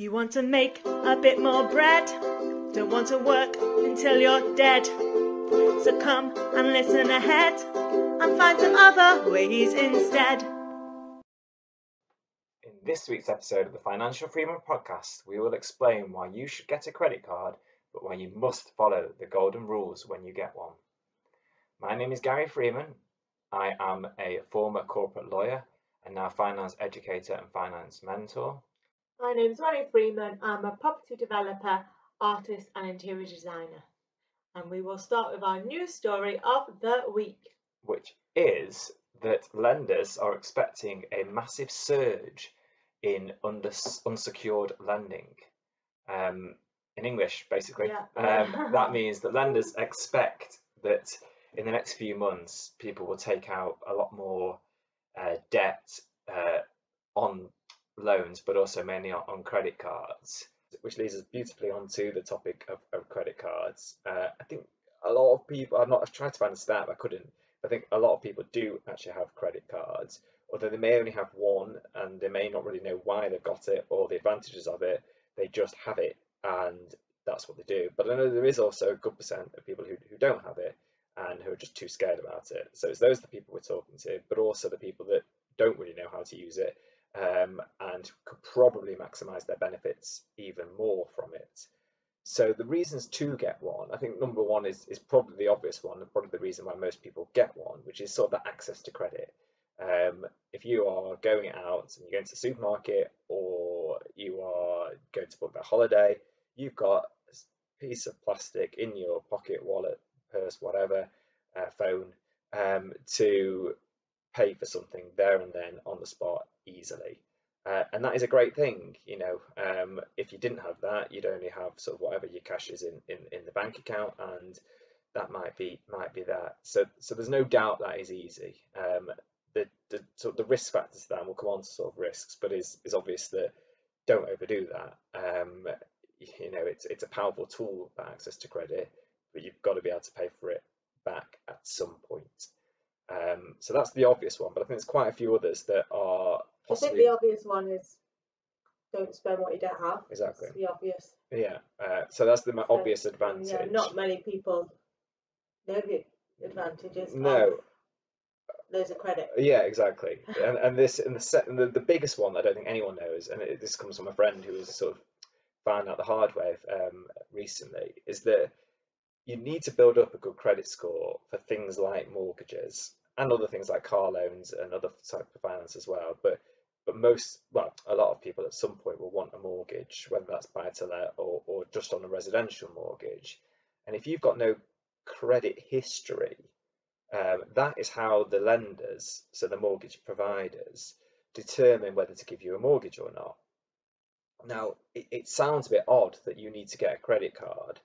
You want to make a bit more bread? Don't want to work until you're dead. So come and listen ahead and find some other ways instead. In this week's episode of the Financial Freeman Podcast, we will explain why you should get a credit card, but why you must follow the golden rules when you get one. My name is Gary Freeman. I am a former corporate lawyer and now finance educator and finance mentor. My name's Ronnie Freeman. I'm a property developer, artist, and interior designer. And we will start with our news story of the week. which is that lenders are expecting a massive surge in unsecured lending. Um, in English, basically, Yeah. um, that means that lenders expect that in the next few months, people will take out a lot more uh, debt uh, on loans, but also mainly on, on credit cards, which leads us beautifully onto the topic of, of credit cards. Uh, I think a lot of people, I've not I've tried to find a stat, I couldn't. I think a lot of people do actually have credit cards, although they may only have one and they may not really know why they've got it or the advantages of it. They just have it and that's what they do. But I know there is also a good percent of people who, who don't have it and who are just too scared about it. So it's those the people we're talking to, but also the people that don't really know how to use it um, and could probably maximize their benefits even more from it. So the reasons to get one, I think number one is, is probably the obvious one, and probably the reason why most people get one, which is sort of that access to credit. Um, if you are going out and you're going to the supermarket or you are going to book that holiday, you've got a piece of plastic in your pocket, wallet, purse, whatever, uh, phone, um, to pay for something there and then on the spot easily. Uh, and that is a great thing, you know. Um, if you didn't have that, you'd only have sort of whatever your cash is in, in, in the bank account, and that might be might be that. So so there's no doubt that is easy. Um, the the sort of the risk factors to that, and we'll come on to sort of risks, but is is obvious that don't overdo that. Um, you know, it's it's a powerful tool for access to credit, but you've got to be able to pay for it back at some point. Um, so that's the obvious one, but I think there's quite a few others that are I think possibly the obvious one is don't spend what you don't have. Exactly. That's the obvious. yeah. Uh, so that's the So, obvious advantage. Yeah, not many people know the advantages. No. Loads of credit. Yeah, exactly. And and this and the set and the, the biggest one that I don't think anyone knows, and it, this comes from a friend who was sort of found out the hard way um, recently, is that you need to build up a good credit score for things like mortgages and other things like car loans and other type of finance as well. But but most, well, a lot of people at some point will want a mortgage, whether that's buy to let or, or just on a residential mortgage. And if you've got no credit history, um, that is how the lenders, so the mortgage providers, determine whether to give you a mortgage or not. Now, it, it sounds a bit odd that you need to get a credit card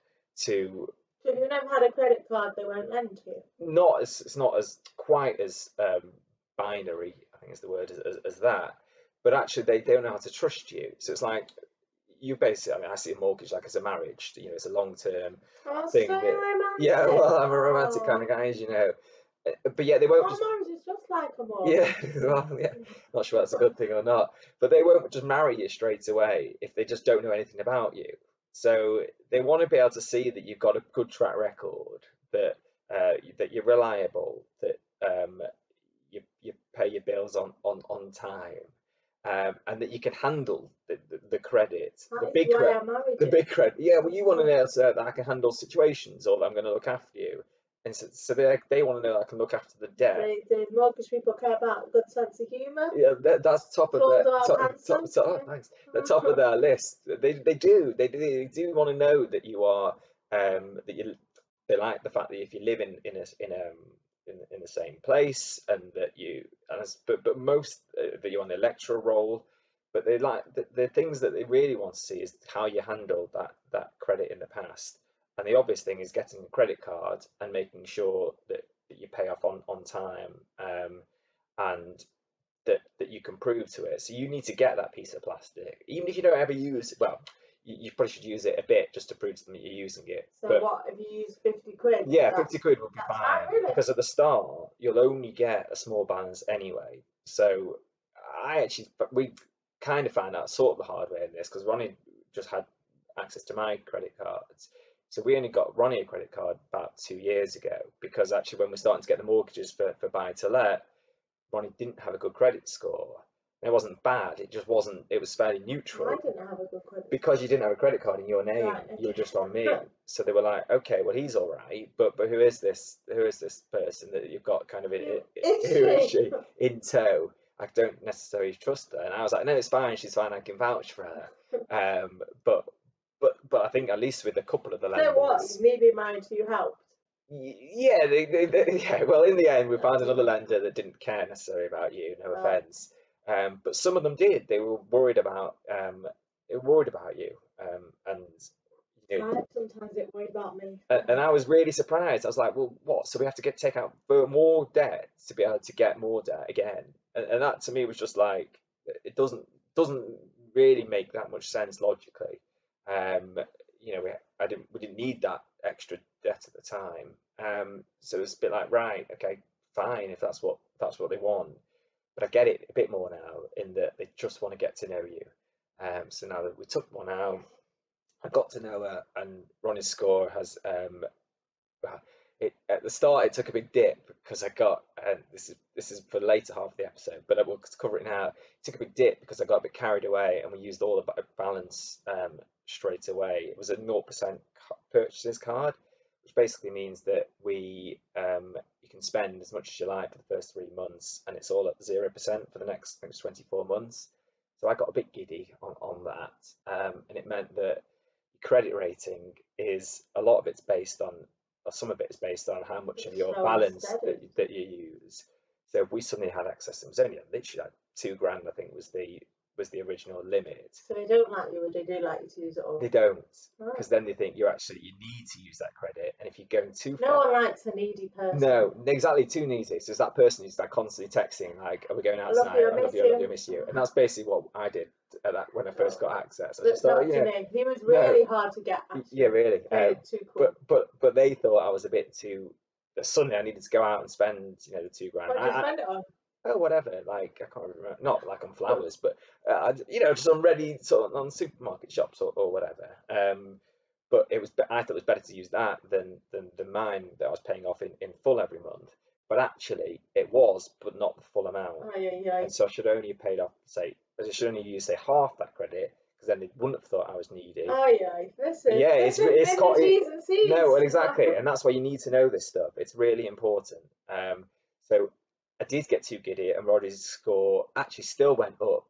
to So if you've never had a credit card, they won't lend to you. not as it's not as quite as um, binary, I think is the word as, as, as that, but actually they don't know how to trust you. So it's like you basically, I mean, I see a mortgage like as a marriage. You know, it's a long term. Oh, Thing so that- romantic. Yeah, well, I'm a romantic Oh. kind of guy, as you know. Uh, But yeah, they won't just marriage is just like a mortgage. Yeah, well, yeah. Not sure that's a good thing or not, but they won't just marry you straight away if they just don't know anything about you. So they want to be able to see that you've got a good track record, that uh, that you're reliable, that um, you you pay your bills on on on time, um, and that you can handle the the, the credit, That the big credit. The big credit, yeah. Well, you want to know so that I can handle situations, or that I'm going to look after you, and so, so they they want to know that I can look after the debt. The, the mortgage people care about a good sense of humour. Yeah, that, that's top of their top, top, top, yeah. thanks. The top of their list. They they do they do, they do want to know that you are um that you they like the fact that if you live in in a in um in, in the same place and that you and as, but but most uh, that you're on the electoral roll. But they like the, the things that they really want to see is how you handle that that credit in the past. And the obvious thing is getting a credit card and making sure that, that you pay off on on time. Um, and that that you can prove to it. So you need to get that piece of plastic, even if you don't ever use. Well, you, you probably should use it a bit just to prove to them that you're using it. So but what if you use fifty quid? yeah, fifty quid would be fine really. because at the start you'll only get a small balance anyway. So I actually, we kind of found out sort of the hard way in this because Ronnie just had access to my credit. So we only got Ronnie a credit card about two years ago because actually when we're starting to get the mortgages for, for buy to let, Ronnie didn't have a good credit score. It wasn't bad, it just wasn't, it was fairly neutral. I didn't have a good credit. Because you didn't have a credit card in your name, Right, you were just on me. So they were like, okay, well he's all right, but but who is this? Who is this person that you've got kind of in, in- who is she? she in tow? I don't necessarily trust her, and I was like, no, it's fine, she's fine, I can vouch for her. Um, but but but I think at least with a couple of the So what? Me being married to you helped. y- yeah, they, they, they, yeah. Well, in the end, we found another lender that didn't care necessarily about you. No Right. offense, um, but some of them did. They were worried about um, they were worried about you, um, and you know, I sometimes get worried about me. and, and I was really surprised. I was like, well, what? So we have to get take out more debt to be able to get more debt again, and, and that to me was just like it doesn't doesn't really make that much sense logically. Um, you know, we I didn't we didn't need that extra debt at the time, um, so it's a bit like right, okay, fine if that's what that's what they want, but I get it a bit more now in that they just want to get to know you. Um, so now that we took one out, I got to know her, and Ronnie's score has um, it at the start it took a big dip because I got and this is this is for the later half of the episode, but I will cover it now. It took a big dip because I got a bit carried away, and we used all the balance um, straight away. It was a 0% purchases card, which basically means that we um, you can spend as much as you like for the first three months, and it's all at zero percent for the next next 24 months. So I got a bit giddy on, on that, um, and it meant that credit rating is a lot of it's based on, or some of it is based on how much of your How balance that, that you use. So if we suddenly had access, it was only literally like two grand, I think was the was the original limit. So they don't like you, or they do like you to use it all. They don't, Right. because then they think you're actually you need to use that credit, and if you're going too No far, one likes a needy person. no, exactly too needy. So it's that person who's like constantly texting, like, "Are we going out love tonight? you, I I love miss you, I love you." you, I miss you." And that's basically what I did at that when I first got access. I But just thought, not yeah, to me. He was really hard to get. Actually. yeah, really. Um, too cool. but but but they thought I was a bit too. Suddenly, I needed to go out and spend, you know, the two grand. what did you I- I- spend it on? Oh, whatever. Like I can't remember. Not like on flowers, but uh, you know, just on ready sort of on supermarket shops or, or whatever. Um, but it was. I thought it was better to use that than than than mine that I was paying off in in full every month. But actually, it was, but not the full amount. Oh yeah, yeah. And so I should only have paid off, say, I should only use say half that credit because then they wouldn't have thought I was needy. Oh yeah. Listen. Yeah, it's- it's in got- the it- and C's. No, well, exactly, and that's why you need to know this stuff. It's really important. Um, so I did get too giddy, and Ronnie's score actually still went up,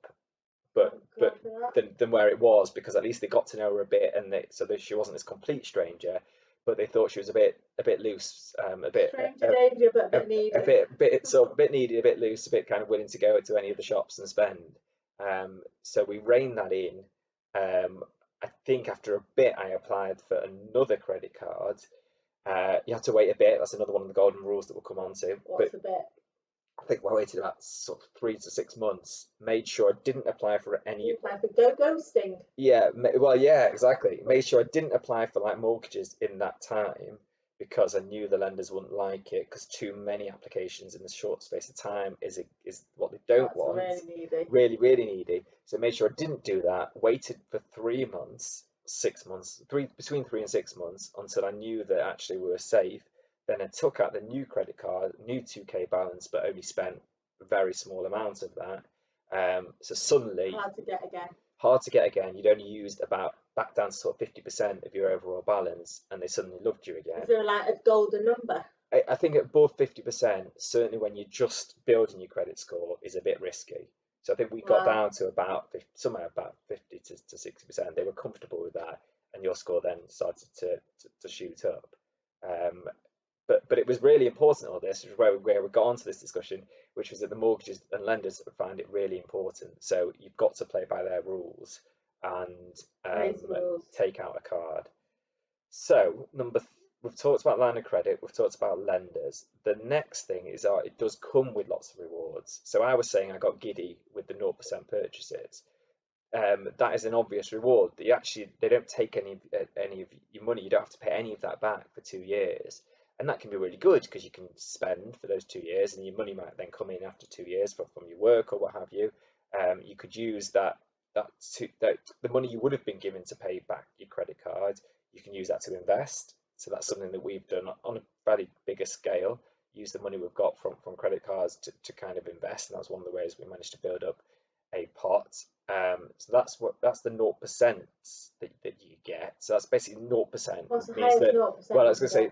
but Thank but God for that. than, than where it was because at least they got to know her a bit, and they, so that she wasn't this complete stranger, but they thought she was a bit a bit loose, um, a bit Stranger a, danger, but a a, bit needy. a bit bit sort of a bit needy, a bit loose, a bit kind of willing to go to any of the shops and spend. Um, so we reined that in. Um, I think after a bit, I applied for another credit card. Uh, you have to wait a bit. That's another one of the golden rules that we'll come on to. What's But a bit? I think I waited about sort of three to six months. Made sure I didn't apply for any. You apply for go ghosting. Yeah, well, yeah, exactly. Made sure I didn't apply for like mortgages in that time because I knew the lenders wouldn't like it because too many applications in the short space of time is a, is what they don't That's want. really needy. Really, really needy. So made sure I didn't do that. Waited for three months, six months, three between three and six months until I knew that actually we were safe. Then I took out the new credit card, new 2k balance, but only spent a very small amount of that. Um, so suddenly Hard to get again. hard to get again. You'd only used about back down to sort of 50% of your overall balance, and they suddenly loved you again. Is there like a golden number? I, I think above 50%, certainly when you're just building your credit score, is a bit risky. So I think we got Wow. down to about 50, somewhere about 50 to, to 60%. They were comfortable with that, and your score then started to, to, to shoot up. Um, but but it was really important all this, which is where, where we got onto this discussion, which was that the mortgages and lenders find it really important. So you've got to play by their rules and um, rules. take out a card. So number we've talked about line of credit, we've talked about lenders. The next thing is uh, it does come with lots of rewards. So I was saying I got giddy with the 0% purchases. Um, that is an obvious reward. That you actually they don't take any uh, any of your money. You don't have to pay any of that back for two years, and that can be really good because you can spend for those two years, and your money might then come in after two years from, from your work or what have you. Um, you could use that that to, that the money you would have been given to pay back your credit card, you can use that to invest. So that's something that we've done on a fairly bigger scale. Use the money we've got from from credit cards to, to kind of invest, and that's one of the ways we managed to build up a pot. Um, so that's what that's the naught percent that, that you get. So that's basically naught percent. What's the highest naught percent? well, I was going to say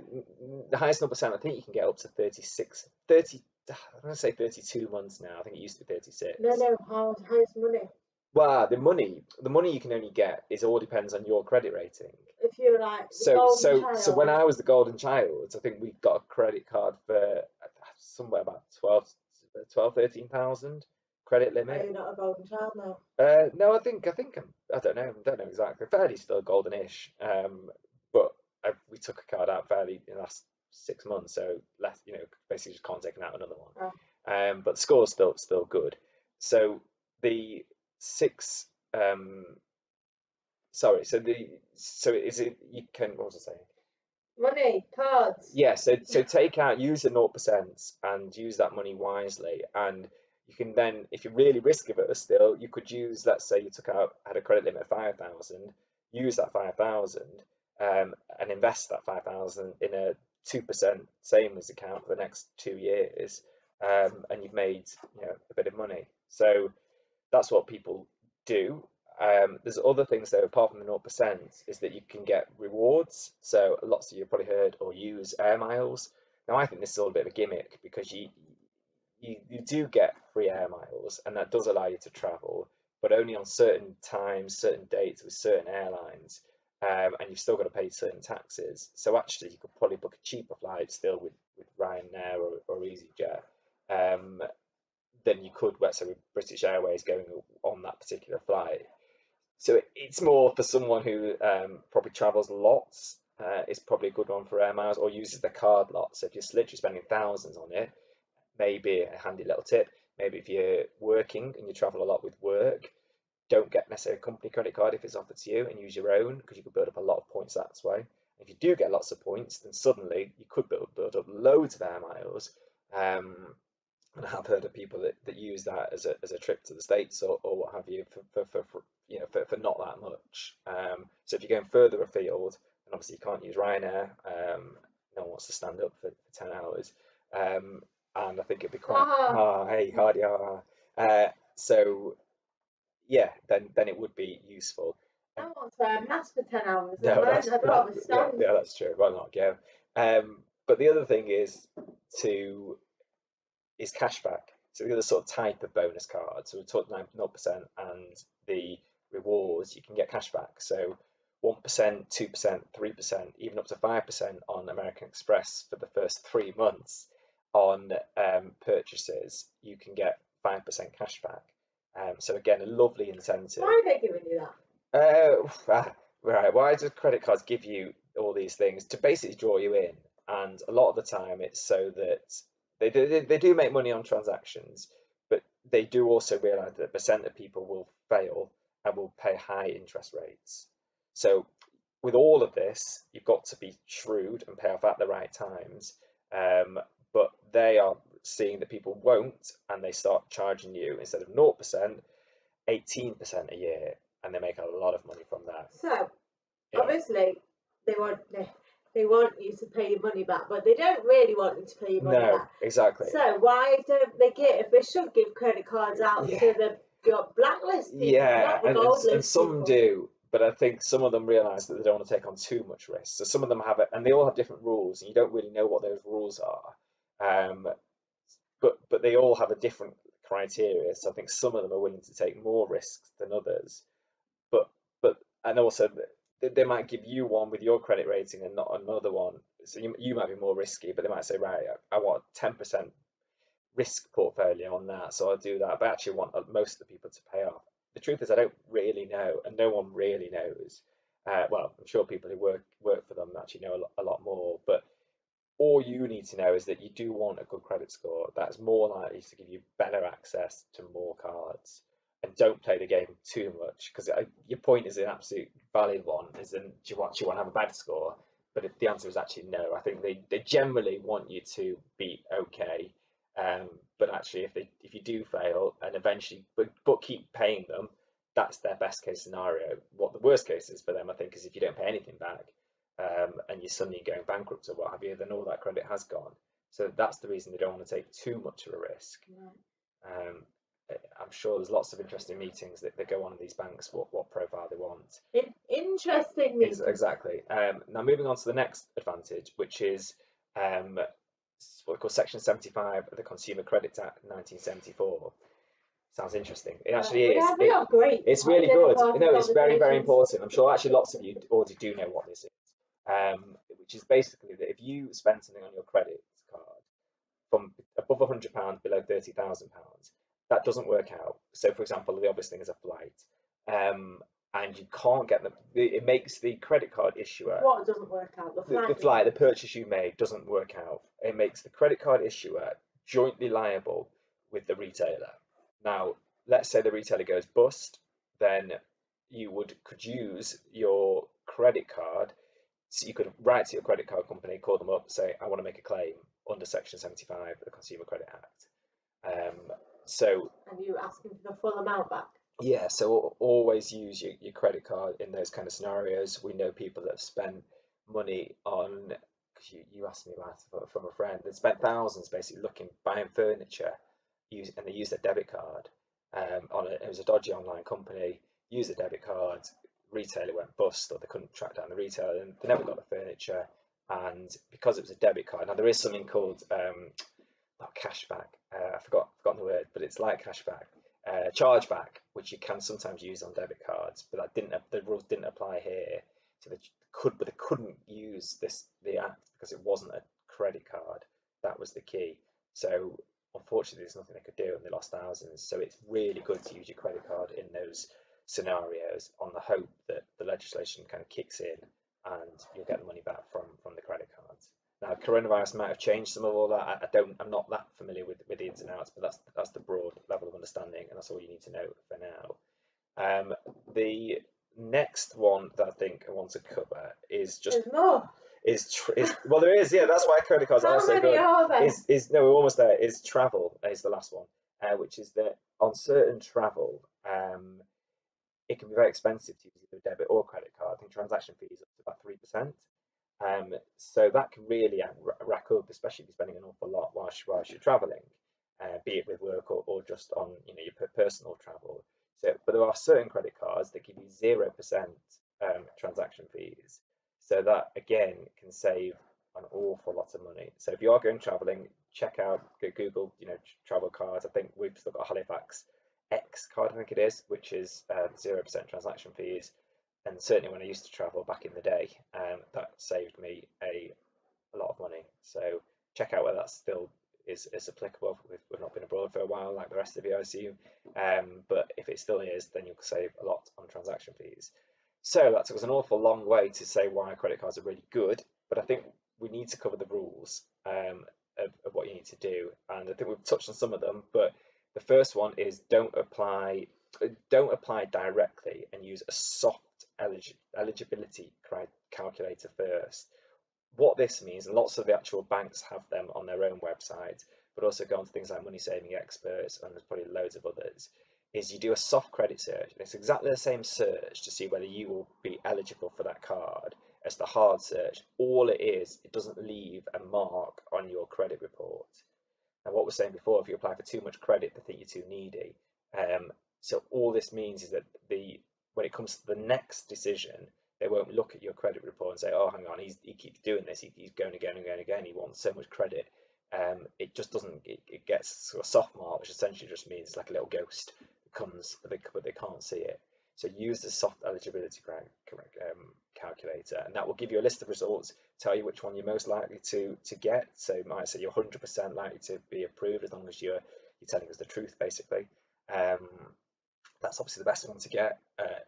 the highest naught percent. I think you can get up to 36, 30. I'm going to say 32 months now. I think it used to be 36. No, no, how highest money? Well, the money, the money you can only get is all depends on your credit rating. If you're like So, so, child, so when I was the golden child, I think we got a credit card for uh, somewhere about 12, 12 13,000 credit limit. Are you not a golden child now? Uh, no, I think I think I'm, I don't know, I don't know exactly. Fairly still goldenish, um, but I, we took a card out fairly in the last six months, so less, you know, basically just can't take out another one. Um, but the score's still still good. So the six, um, sorry, so the so is it you can what was I saying? Money, cards. Yeah, so so take out use the naught percent and use that money wisely, and you can then, if you're really risk averse still, you could use, let's say you took out had a credit limit of five thousand, use that five thousand, um, and invest that five thousand in a two percent savings account for the next two years, um, and you've made you know a bit of money. So that's what people do. Um, there's other things though, apart from the 0%, is that you can get rewards. So lots of you have probably heard or use air miles. Now I think this is all a bit of a gimmick because you you, you do get free air miles and that does allow you to travel, but only on certain times, certain dates with certain airlines. Um, and you've still got to pay certain taxes. So actually you could probably book a cheaper flight still with, with Ryanair or, or EasyJet. Um, than you could, let's say, with British Airways going on that particular flight. So it, it's more for someone who um, probably travels lots. Uh, it's probably a good one for air miles or uses the card lot. So if you're literally spending thousands on it, maybe a handy little tip. Maybe if you're working and you travel a lot with work, don't get necessarily a company credit card if it's offered to you and use your own because you could build up a lot of points that way. If you do get lots of points, then suddenly you could build, build up loads of air miles. Um, and I've heard of people that, that use that as a, as a trip to the States or, or what have you for, for, for, for you know for, for not that much. Um, so if you're going further afield, and obviously you can't use Ryanair, um, no one wants to stand up for, for 10 hours. Um, and I think it'd be quite, Ah. hey, hardy, ah. Uh, so yeah, then then it would be useful. I want to wear a mask for 10 hours. No, that's, that- yeah, yeah, that's true. Why not go? Um, but the other thing is to is cashback. So the other sort of type of bonus card. So we talked nine percent and the rewards. You can get cashback. So one percent, two percent, three percent, even up to five percent on American Express for the first three months on um, purchases. You can get five percent cashback. Um, so again, a lovely incentive. Why are they giving you that? Uh, right. Why do credit cards give you all these things to basically draw you in? And a lot of the time, it's so that they do they, they do make money on transactions, but they do also realize that a percent of people will fail and will pay high interest rates. So with all of this, you've got to be shrewd and pay off at the right times. Um, but they are seeing that people won't, and they start charging you instead of 0%, 18% a year, and they make a lot of money from that. So, Yeah. obviously, they want they, want you to pay your money back, but they don't really want you to pay your money back. No, back. exactly. So why don't they give? They should give credit cards out Yeah. to the your blacklist people, yeah, and, and, and some people. do, but I think some of them realise that they don't want to take on too much risk. So some of them have it, and they all have different rules, and you don't really know what those rules are. Um, but but they all have a different criteria. So I think some of them are willing to take more risks than others. But but and also they, they might give you one with your credit rating and not another one. So you you might be more risky, but they might say right, I, I want ten percent risk portfolio on that, so I'll do that. But I actually want uh, most of the people to pay off. The truth is, I don't really know, and no one really knows. Uh, well, I'm sure people who work work for them actually know a lot, a lot more. But all you need to know is that you do want a good credit score. That's more likely to give you better access to more cards. And don't play the game too much because your point is an absolute valid one. Is in do you want do you want to have a bad score? But the answer is actually no, I think they, they generally want you to be okay. Um, but actually, if they if you do fail and eventually but but keep paying them, that's their best case scenario. What the worst case is for them, I think, is if you don't pay anything back um, and you're suddenly going bankrupt or what have you, then all that credit has gone. So that's the reason they don't want to take too much of a risk. Um, I'm sure there's lots of interesting meetings that, that go on in these banks, what, what profile they want. In- interesting Ex- Exactly. Um, now, moving on to the next advantage, which is um, what we call Section 75 of the Consumer Credit Act 1974. Sounds interesting. It actually is. Yeah, It- are great. it's really good. No, it's very, very important. I'm sure actually lots of you already do know what this is. Um, which is basically that if you spend something on your credit card from above £100, below £30,000, that doesn't work out. So, for example, the obvious thing is a flight. Um, and you can't get them, it makes the credit card issuer What doesn't work out? The the, the flight, the purchase you made doesn't work out. It makes the credit card issuer jointly liable with the retailer. Now, let's say the retailer goes bust, then you would could use your credit card. So you could write to your credit card company, call them up, say, I want to make a claim under Section 75 of the Consumer Credit Act. Um, so And you asking for the full amount back. yeah, so always use your, your credit card in those kind of scenarios. We know people that have spent money on, 'cause you, you asked me about it from a friend, that spent thousands basically looking, buying furniture, use, and they used their debit card um, on a, it was a dodgy online company, used a debit card, retailer went bust or they couldn't track down the retailer and they never got the furniture. And because it was a debit card, now there is something called, um, not cashback, uh, I forgot, forgotten the word, but it's like cashback uh, chargeback, which you can sometimes use on debit cards, but that didn't the rules didn't apply here. So they could, but they couldn't use this the app because it wasn't a credit card. That was the key. So unfortunately, there's nothing they could do, and they lost thousands. So it's really good to use your credit card in those scenarios on the hope that the legislation kind of kicks in and you'll get the money back from from the credit cards. Now, coronavirus might have changed some of all that. I, I don't, I'm not that familiar with, with the ins and outs, but that's that's the broad level of understanding, and that's all you need to know for now. Um, the next one that I think I want to cover is just There's more. is tr- is well, there is yeah. That's why credit cards are How many good. are? Is is no, we're almost there. Is travel is the last one, uh, which is that on certain travel, um, it can be very expensive to use either a debit or credit card. I think transaction fees up to about three percent. Um, so that can really rack up, especially if you're spending an awful lot whilst, whilst you're traveling, uh, be it with work or, or just on you know your personal travel. So, but there are certain credit cards that give you zero percent um, transaction fees. So that again can save an awful lot of money. So if you are going traveling, check out Google, you know, travel cards. I think we've still got Halifax X card, I think it is, which is um, zero percent transaction fees. And certainly when I used to travel back in the day, um, that saved me a, a lot of money. So check out whether that still is, is applicable. We've, we've not been abroad for a while, like the rest of you, I assume. Um, but if it still is, then you'll save a lot on transaction fees. So that us an awful long way to say why credit cards are really good, but I think we need to cover the rules um, of, of what you need to do, and I think we've touched on some of them. But the first one is don't apply, don't apply directly, and use a soft elig- eligibility calculator first. What this means, and lots of the actual banks have them on their own website, but also go on to things like Money Saving Experts, and there's probably loads of others is you do a soft credit search. And it's exactly the same search to see whether you will be eligible for that card as the hard search. All it is, it doesn't leave a mark on your credit report. And what we're saying before, if you apply for too much credit, they think you're too needy. Um, so all this means is that the when it comes to the next decision, they won't look at your credit report and say, "Oh, hang on, he keeps doing this. He, he's going again and going again. He wants so much credit." Um, it just doesn't. It, it gets sort of soft mark, which essentially just means it's like a little ghost comes, but they, but they can't see it. So use the soft eligibility um, calculator, and that will give you a list of results, tell you which one you're most likely to to get. So it might say you're 100% likely to be approved as long as you're you're telling us the truth, basically. Um, that's obviously the best one to get, uh,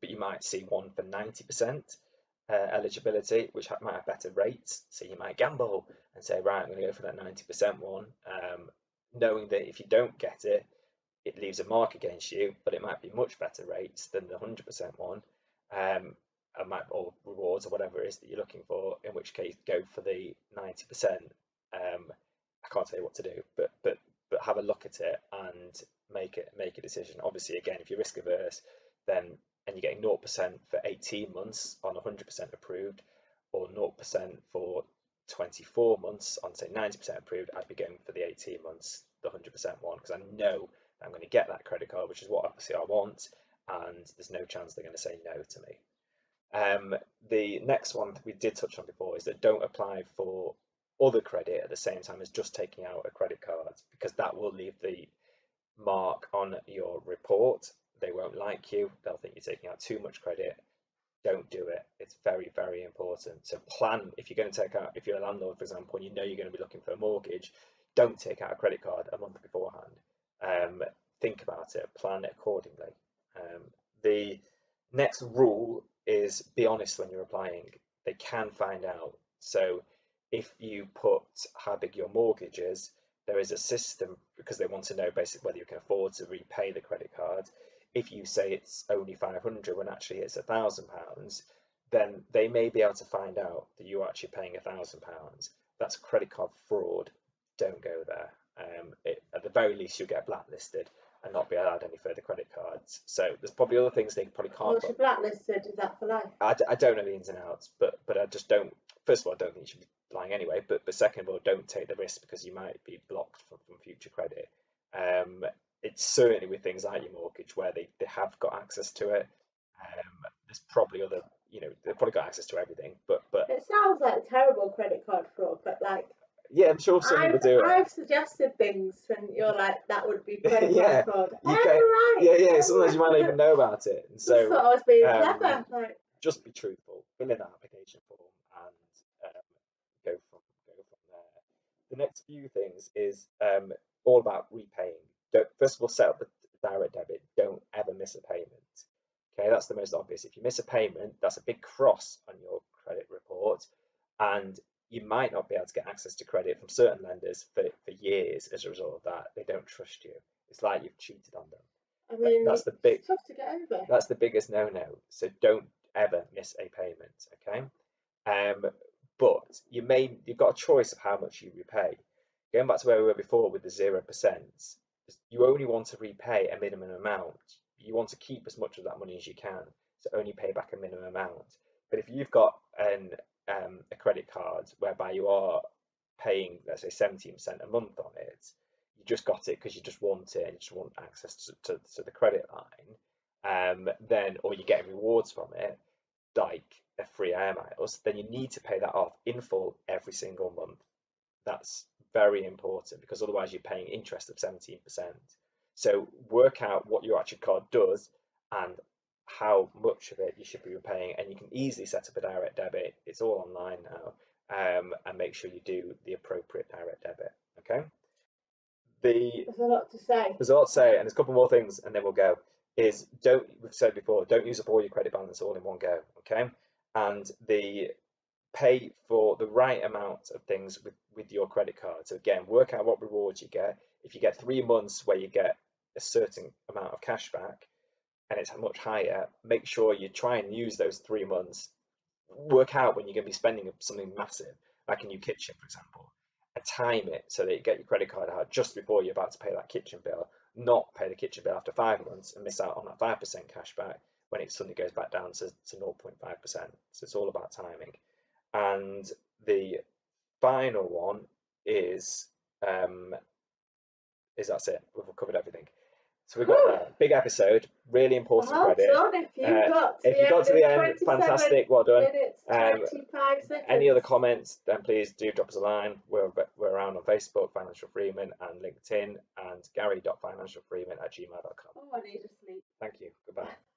but you might see one for 90% uh, eligibility, which might have better rates. So you might gamble and say, right, I'm going to go for that 90% one, um, knowing that if you don't get it, it leaves a mark against you, but it might be much better rates than the 100% one, um, and might, or rewards or whatever it is that you're looking for, in which case go for the 90%. Um, I can't tell you what to do, but but but have a look at it and make it make a decision. Obviously, again, if you're risk averse, then and you're getting 0% for 18 months on 100% approved, or 0% for 24 months on say 90% approved, I'd be going for the 18 months, the 100% one, because I know I'm going to get that credit card, which is what obviously I want, and there's no chance they're going to say no to me. Um, the next one we did touch on before is that don't apply for other credit at the same time as just taking out a credit card because that will leave the mark on your report. They won't like you. They'll think you're taking out too much credit. Don't do it. It's very, very important. So plan if you're going to take out, if you're a landlord, for example, and you know you're going to be looking for a mortgage, don't take out a credit card a month beforehand. Um, think about it, plan accordingly. Um, the next rule is be honest when you're applying. They can find out. So if you put how big your mortgage is, there is a system because they want to know basically whether you can afford to repay the credit card. If you say it's only 500 when actually it's a thousand pounds, then they may be able to find out that you're actually paying a thousand pounds. That's credit card fraud. Don't go there. Um, it, at the very least, you'll get blacklisted and not be allowed any further credit cards. So there's probably other things they probably can't. Once you're blacklisted, is that for life? I, I don't know the ins and outs, but but I just don't. First of all, I don't think you should be applying anyway. But but second of all, don't take the risk because you might be blocked from, from future credit. Um, it's certainly with things like your mortgage where they, they have got access to it. Um, there's probably other, you know, they've probably got access to everything. But but It sounds like a terrible credit card fraud, but like yeah, I'm sure some people I've, do it. I've suggested things and you're like, that would be credit Yeah, fraud. you Oh, right. Yeah, yeah. Sometimes you might not even know about it. And so thought I was being um, clever. Like, just be truthful, fill in that application form, and um, go from go from there. The next few things is um, all about repaying. Don't, first of all, set up the direct debit. Don't ever miss a payment. Okay, that's the most obvious. If you miss a payment, that's a big cross on your credit report, and you might not be able to get access to credit from certain lenders for, for years as a result of that. They don't trust you. It's like you've cheated on them. I mean, that's the big it's tough to get over. that's the biggest no-no. So don't ever miss a payment, okay? Um, but you may you've got a choice of how much you repay. Going back to where we were before with the zero percent, you only want to repay a minimum amount. You want to keep as much of that money as you can, so only pay back a minimum amount. But if you've got an um, a credit card whereby you are paying, let's say, seventeen percent a month on it, you just got it because you just want it and you just want access to, to, to the credit line, um, then or you're getting rewards from it, like a free air miles, then you need to pay that off in full every single month. That's very important because otherwise you're paying interest of 17%. So work out what your actual card does and how much of it you should be repaying, and you can easily set up a direct debit. It's all online now, um, and make sure you do the appropriate direct debit. Okay. The There's a lot to say. there's a lot to say, and there's a couple more things, and then we'll go. Is don't we've said before, don't use up all your credit balance all in one go, okay? And the pay for the right amount of things with with your credit card. So again, work out what rewards you get. If you get three months where you get a certain amount of cash back, and it's much higher, make sure you try and use those three months. Work out when you're going to be spending something massive, like a new kitchen, for example, and time it so that you get your credit card out just before you're about to pay that kitchen bill, not pay the kitchen bill after five months and miss out on that 5% cash back when it suddenly goes back down to, to 0.5%. So it's all about timing. And the final one is um, is that's it. We've covered everything. So we've got that big episode, really important Well credit. done if you Uh, got to If the you got end to the end, fantastic, well done. Minutes, Um, Any other comments, then please do drop us a line. We're, we're around on Facebook, Financial Freeman, and LinkedIn, and gary.financialfreeman at gmail.com. Oh, I need a sleep. Thank you. Goodbye.